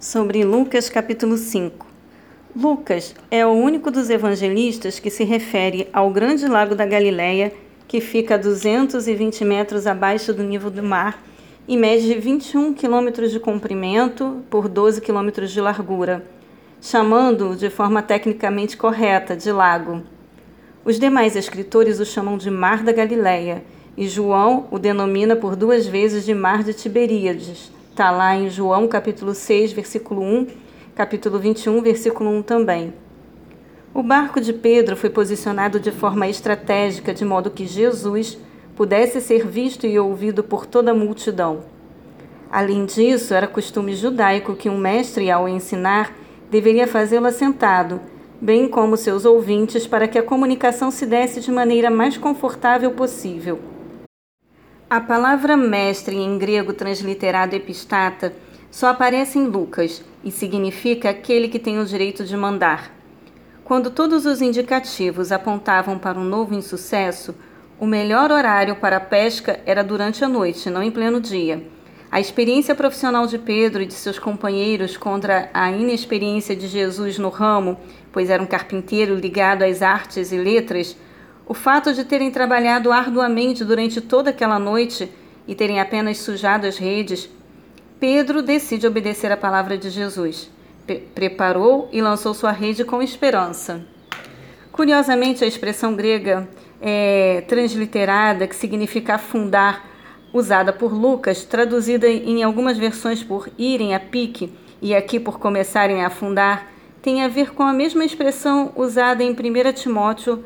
sobre Lucas capítulo 5. Lucas é o único dos evangelistas que se refere ao grande lago da Galileia, que fica a 220 metros abaixo do nível do mar e mede 21 quilômetros de comprimento por 12 quilômetros de largura, chamando-o de forma tecnicamente correta de lago. Os demais escritores o chamam de Mar da Galileia e João o denomina por duas vezes de Mar de Tiberíades Está lá em João capítulo 6, versículo 1, capítulo 21, versículo 1 também. O barco de Pedro foi posicionado de forma estratégica, de modo que Jesus pudesse ser visto e ouvido por toda a multidão. Além disso, era costume judaico que um mestre, ao ensinar, deveria fazê-lo assentado, bem como seus ouvintes, para que a comunicação se desse de maneira mais confortável possível. A palavra mestre em grego transliterado epistata só aparece em Lucas e significa aquele que tem o direito de mandar. Quando todos os indicativos apontavam para um novo insucesso, o melhor horário para a pesca era durante a noite, não em pleno dia. A experiência profissional de Pedro e de seus companheiros contra a inexperiência de Jesus no ramo, pois era um carpinteiro ligado às artes e letras, o fato de terem trabalhado arduamente durante toda aquela noite e terem apenas sujado as redes, Pedro decide obedecer à palavra de Jesus. Pre preparou e lançou sua rede com esperança. Curiosamente, a expressão grega é, transliterada, que significa afundar, usada por Lucas, traduzida em algumas versões por irem a pique e aqui por começarem a afundar, tem a ver com a mesma expressão usada em 1 Timóteo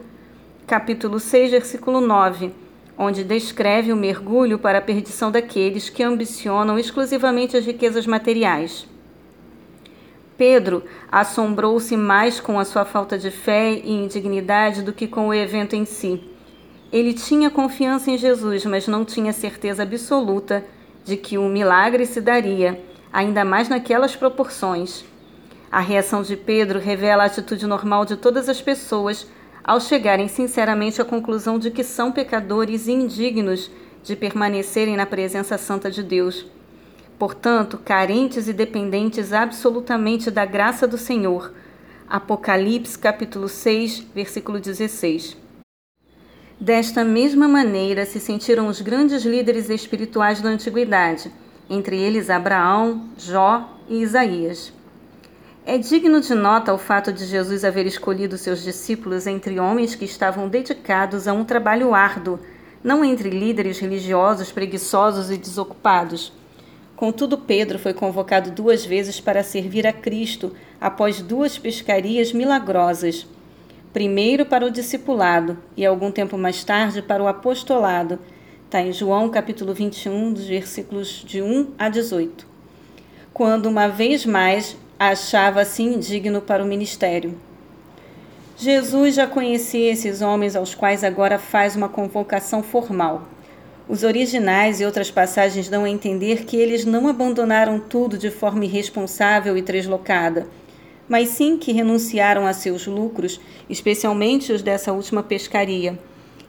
capítulo 6, versículo 9, onde descreve o mergulho para a perdição daqueles que ambicionam exclusivamente as riquezas materiais. Pedro assombrou-se mais com a sua falta de fé e indignidade do que com o evento em si. Ele tinha confiança em Jesus, mas não tinha certeza absoluta de que o milagre se daria, ainda mais naquelas proporções. A reação de Pedro revela a atitude normal de todas as pessoas ao chegarem sinceramente à conclusão de que são pecadores e indignos de permanecerem na presença santa de Deus. Portanto, carentes e dependentes absolutamente da graça do Senhor. Apocalipse capítulo 6, versículo 16. Desta mesma maneira se sentiram os grandes líderes espirituais da antiguidade, entre eles Abraão, Jó e Isaías. É digno de nota o fato de Jesus haver escolhido seus discípulos entre homens que estavam dedicados a um trabalho árduo, não entre líderes religiosos preguiçosos e desocupados. Contudo, Pedro foi convocado duas vezes para servir a Cristo após duas pescarias milagrosas. Primeiro para o discipulado e algum tempo mais tarde para o apostolado. Está em João capítulo 21, dos versículos de 1 a 18. Quando uma vez mais achava-se indigno para o ministério. Jesus já conhecia esses homens aos quais agora faz uma convocação formal. Os originais e outras passagens dão a entender que eles não abandonaram tudo de forma irresponsável e translocada, mas sim que renunciaram a seus lucros, especialmente os dessa última pescaria,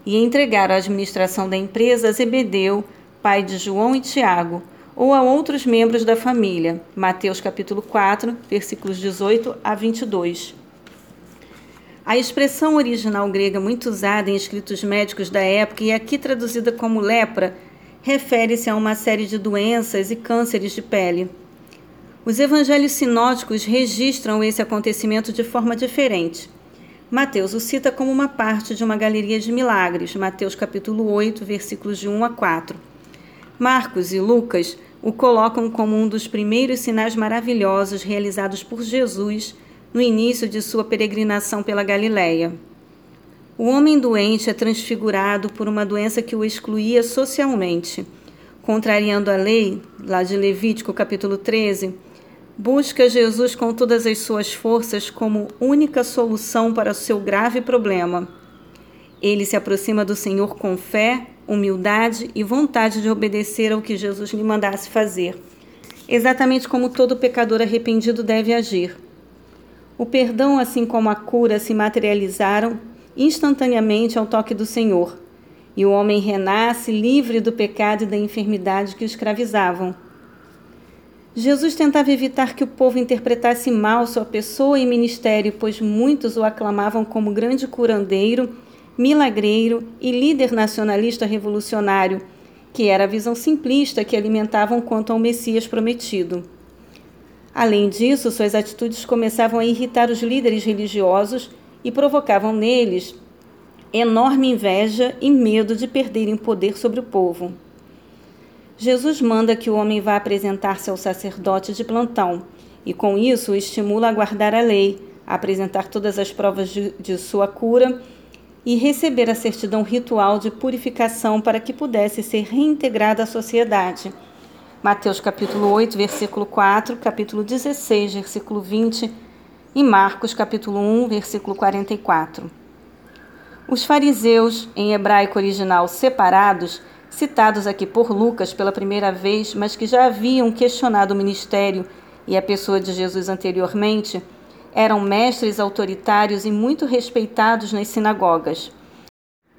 e entregaram a administração da empresa a Zebedeu, pai de João e Tiago, ou a outros membros da família. Mateus capítulo 4, versículos 18 a 22. A expressão original grega muito usada em escritos médicos da época e aqui traduzida como lepra refere-se a uma série de doenças e cânceres de pele. Os evangelhos sinóticos registram esse acontecimento de forma diferente. Mateus o cita como uma parte de uma galeria de milagres, Mateus capítulo 8, versículos de 1 a 4. Marcos e Lucas o colocam como um dos primeiros sinais maravilhosos realizados por Jesus no início de sua peregrinação pela Galiléia. O homem doente é transfigurado por uma doença que o excluía socialmente. Contrariando a lei, lá de Levítico capítulo 13, busca Jesus com todas as suas forças como única solução para seu grave problema. Ele se aproxima do Senhor com fé humildade e vontade de obedecer ao que Jesus lhe mandasse fazer, exatamente como todo pecador arrependido deve agir. O perdão, assim como a cura, se materializaram instantaneamente ao toque do Senhor, e o homem renasce livre do pecado e da enfermidade que o escravizavam. Jesus tentava evitar que o povo interpretasse mal sua pessoa e ministério, pois muitos o aclamavam como grande curandeiro, milagreiro e líder nacionalista revolucionário, que era a visão simplista que alimentavam quanto ao Messias prometido. Além disso, suas atitudes começavam a irritar os líderes religiosos e provocavam neles enorme inveja e medo de perderem poder sobre o povo. Jesus manda que o homem vá apresentar-se ao sacerdote de plantão e, com isso, o estimula a guardar a lei, a apresentar todas as provas de, de sua cura e receber a certidão ritual de purificação para que pudesse ser reintegrado à sociedade. Mateus capítulo 8, versículo 4, capítulo 16, versículo 20 e Marcos capítulo 1, versículo 44. Os fariseus, em hebraico original separados, citados aqui por Lucas pela primeira vez, mas que já haviam questionado o ministério e a pessoa de Jesus anteriormente, eram mestres autoritários e muito respeitados nas sinagogas.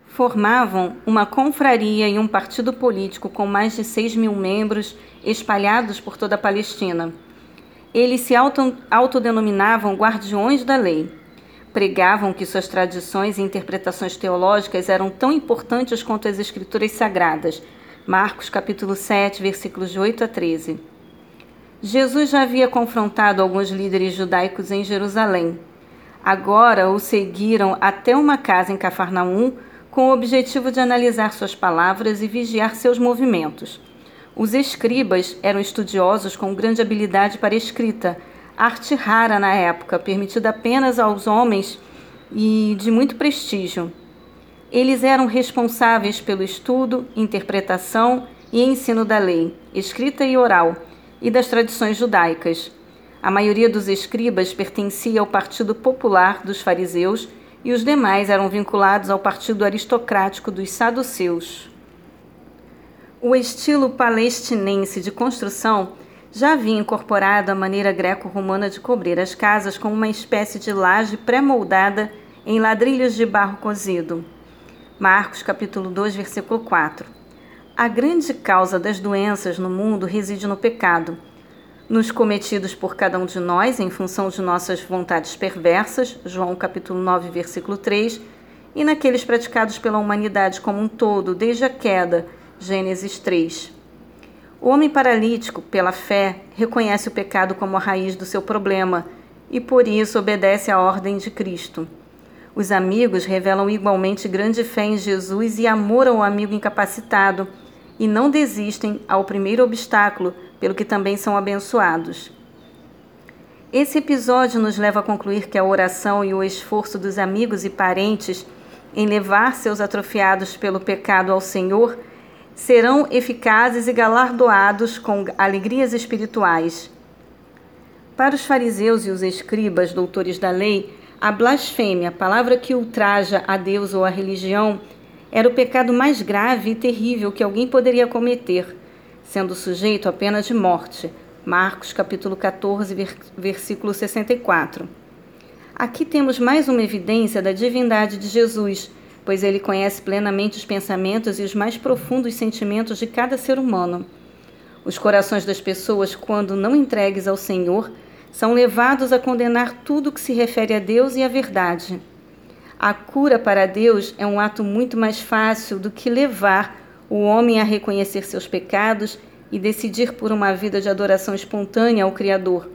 Formavam uma confraria e um partido político com mais de 6 mil membros espalhados por toda a Palestina. Eles se autodenominavam guardiões da lei pregavam que suas tradições e interpretações teológicas eram tão importantes quanto as escrituras sagradas. Marcos capítulo 7, versículos de 8 a 13. Jesus já havia confrontado alguns líderes judaicos em Jerusalém. Agora o seguiram até uma casa em Cafarnaum com o objetivo de analisar suas palavras e vigiar seus movimentos. Os escribas eram estudiosos com grande habilidade para escrita, arte rara na época, permitida apenas aos homens e de muito prestígio. Eles eram responsáveis pelo estudo, interpretação e ensino da lei, escrita e oral, e das tradições judaicas. A maioria dos escribas pertencia ao Partido Popular dos Fariseus e os demais eram vinculados ao Partido Aristocrático dos Saduceus. O estilo palestinense de construção já havia incorporado a maneira greco-romana de cobrir as casas com uma espécie de laje pré-moldada em ladrilhos de barro cozido. Marcos capítulo 2, versículo 4. A grande causa das doenças no mundo reside no pecado, nos cometidos por cada um de nós em função de nossas vontades perversas, João capítulo 9, versículo 3, e naqueles praticados pela humanidade como um todo desde a queda, Gênesis 3. O homem paralítico, pela fé, reconhece o pecado como a raiz do seu problema e por isso obedece à ordem de Cristo. Os amigos revelam igualmente grande fé em Jesus e amor ao amigo incapacitado e não desistem ao primeiro obstáculo, pelo que também são abençoados. Esse episódio nos leva a concluir que a oração e o esforço dos amigos e parentes em levar seus atrofiados pelo pecado ao Senhor serão eficazes e galardoados com alegrias espirituais. Para os fariseus e os escribas, doutores da lei, a blasfêmia, palavra que ultraja a Deus ou a religião, era o pecado mais grave e terrível que alguém poderia cometer, sendo sujeito à pena de morte. Marcos capítulo 14, versículo 64. Aqui temos mais uma evidência da divindade de Jesus, pois ele conhece plenamente os pensamentos e os mais profundos sentimentos de cada ser humano. Os corações das pessoas, quando não entregues ao Senhor, são levados a condenar tudo que se refere a Deus e à verdade. A cura para Deus é um ato muito mais fácil do que levar o homem a reconhecer seus pecados e decidir por uma vida de adoração espontânea ao Criador.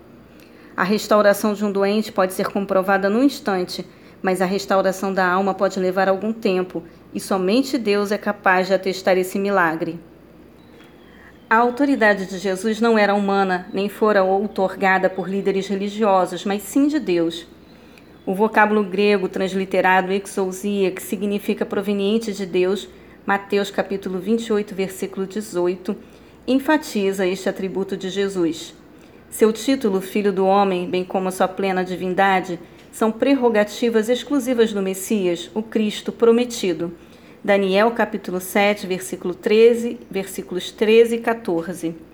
A restauração de um doente pode ser comprovada num instante mas a restauração da alma pode levar algum tempo e somente Deus é capaz de atestar esse milagre. A autoridade de Jesus não era humana, nem fora outorgada por líderes religiosos, mas sim de Deus. O vocábulo grego transliterado exousia, que significa proveniente de Deus, Mateus capítulo 28, versículo 18, enfatiza este atributo de Jesus. Seu título, Filho do Homem, bem como sua plena divindade, são prerrogativas exclusivas do Messias, o Cristo prometido. Daniel capítulo 7, versículo 13, versículos 13 e 14.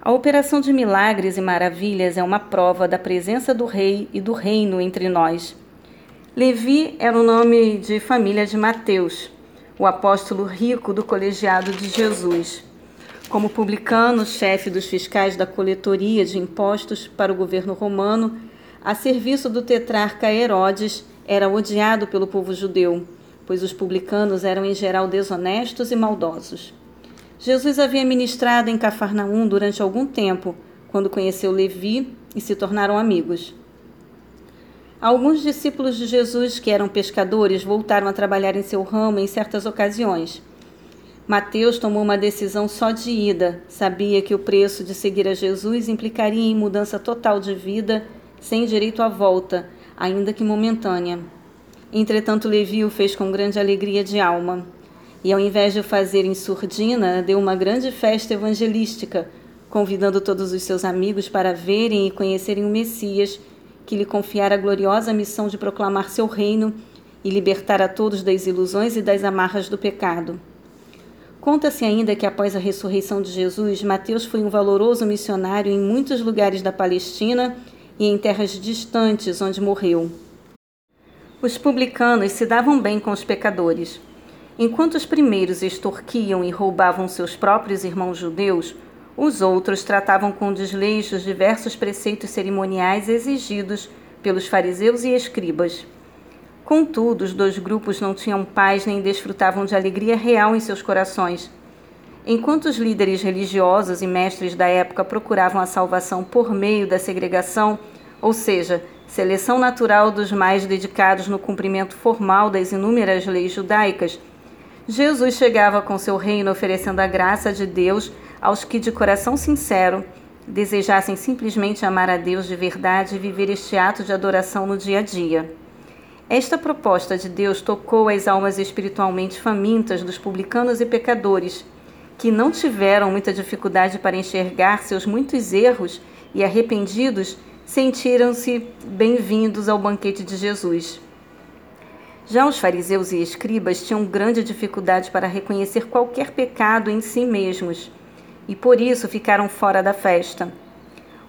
A operação de milagres e maravilhas é uma prova da presença do rei e do reino entre nós. Levi era o nome de família de Mateus, o apóstolo rico do colegiado de Jesus. Como publicano, chefe dos fiscais da coletoria de impostos para o governo romano, a serviço do tetrarca Herodes, era odiado pelo povo judeu, pois os publicanos eram em geral desonestos e maldosos. Jesus havia ministrado em Cafarnaum durante algum tempo, quando conheceu Levi e se tornaram amigos. Alguns discípulos de Jesus, que eram pescadores, voltaram a trabalhar em seu ramo em certas ocasiões. Mateus tomou uma decisão só de ida. Sabia que o preço de seguir a Jesus implicaria em mudança total de vida, sem direito à volta, ainda que momentânea. Entretanto, Levi o fez com grande alegria de alma. E ao invés de o fazer em surdina, deu uma grande festa evangelística, convidando todos os seus amigos para verem e conhecerem o Messias, que lhe confiara a gloriosa missão de proclamar seu reino e libertar a todos das ilusões e das amarras do pecado. Conta-se ainda que após a ressurreição de Jesus, Mateus foi um valoroso missionário em muitos lugares da Palestina e em terras distantes onde morreu. Os publicanos se davam bem com os pecadores. Enquanto os primeiros extorquiam e roubavam seus próprios irmãos judeus, os outros tratavam com desleixo os diversos preceitos cerimoniais exigidos pelos fariseus e escribas. Contudo, os dois grupos não tinham paz nem desfrutavam de alegria real em seus corações. Enquanto os líderes religiosos e mestres da época procuravam a salvação por meio da segregação, ou seja, seleção natural dos mais dedicados no cumprimento formal das inúmeras leis judaicas, Jesus chegava com seu reino oferecendo a graça de Deus aos que, de coração sincero, desejassem simplesmente amar a Deus de verdade e viver este ato de adoração no dia a dia. Esta proposta de Deus tocou as almas espiritualmente famintas dos publicanos e pecadores, que não tiveram muita dificuldade para enxergar seus muitos erros e arrependidos sentiram-se bem-vindos ao banquete de Jesus. Já os fariseus e escribas tinham grande dificuldade para reconhecer qualquer pecado em si mesmos e por isso ficaram fora da festa.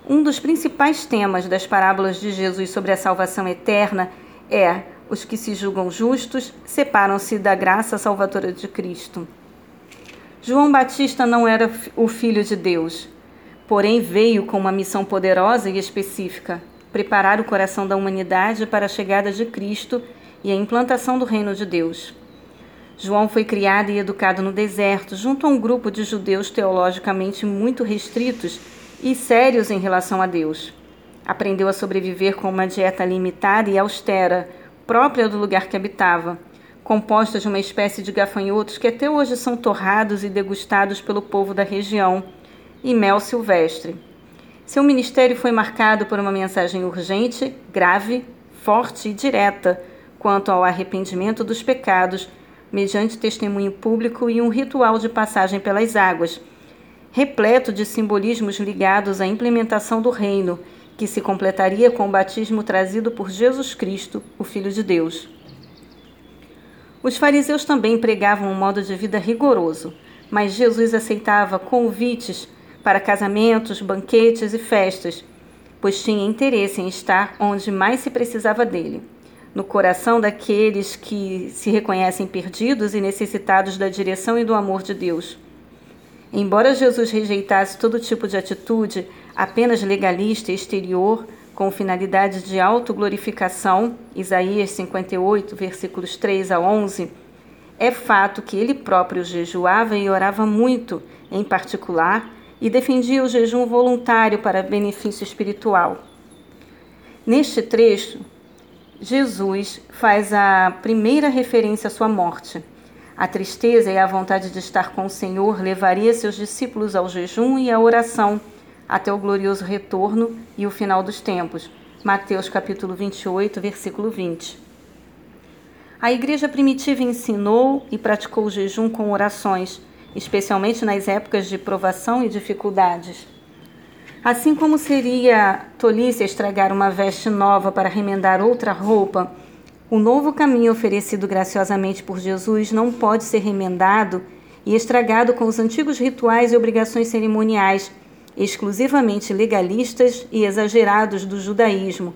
Um dos principais temas das parábolas de Jesus sobre a salvação eterna é: os que se julgam justos separam-se da graça salvadora de Cristo. João Batista não era o filho de Deus, porém veio com uma missão poderosa e específica: preparar o coração da humanidade para a chegada de Cristo e a implantação do reino de Deus. João foi criado e educado no deserto, junto a um grupo de judeus teologicamente muito restritos e sérios em relação a Deus. Aprendeu a sobreviver com uma dieta limitada e austera, própria do lugar que habitava, composta de uma espécie de gafanhotos que até hoje são torrados e degustados pelo povo da região, e mel silvestre. Seu ministério foi marcado por uma mensagem urgente, grave, forte e direta quanto ao arrependimento dos pecados, mediante testemunho público e um ritual de passagem pelas águas, repleto de simbolismos ligados à implementação do reino que se completaria com o batismo trazido por Jesus Cristo, o Filho de Deus. Os fariseus também pregavam um modo de vida rigoroso, mas Jesus aceitava convites para casamentos, banquetes e festas, pois tinha interesse em estar onde mais se precisava dele no coração daqueles que se reconhecem perdidos e necessitados da direção e do amor de Deus. Embora Jesus rejeitasse todo tipo de atitude apenas legalista e exterior, com finalidade de autoglorificação, Isaías 58, versículos 3 a 11, é fato que ele próprio jejuava e orava muito, em particular, e defendia o jejum voluntário para benefício espiritual. Neste trecho, Jesus faz a primeira referência à sua morte. A tristeza e a vontade de estar com o Senhor levaria seus discípulos ao jejum e à oração até o glorioso retorno e o final dos tempos. Mateus capítulo 28, versículo 20. A igreja primitiva ensinou e praticou o jejum com orações, especialmente nas épocas de provação e dificuldades. Assim como seria tolice estragar uma veste nova para remendar outra roupa, o novo caminho oferecido graciosamente por Jesus não pode ser remendado e estragado com os antigos rituais e obrigações cerimoniais, exclusivamente legalistas e exagerados do judaísmo,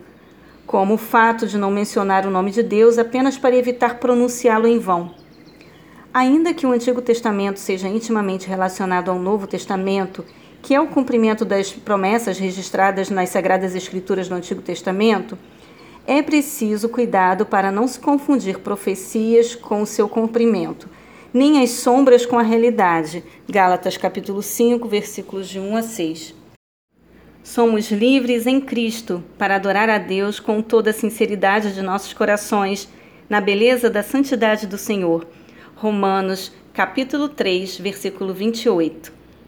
como o fato de não mencionar o nome de Deus apenas para evitar pronunciá-lo em vão. Ainda que o Antigo Testamento seja intimamente relacionado ao Novo Testamento, que é o cumprimento das promessas registradas nas Sagradas Escrituras do Antigo Testamento, é preciso cuidado para não se confundir profecias com o seu cumprimento, nem as sombras com a realidade. Gálatas capítulo 5, versículos de 1 a 6. Somos livres em Cristo para adorar a Deus com toda a sinceridade de nossos corações, na beleza da santidade do Senhor. Romanos capítulo 3, versículo 28.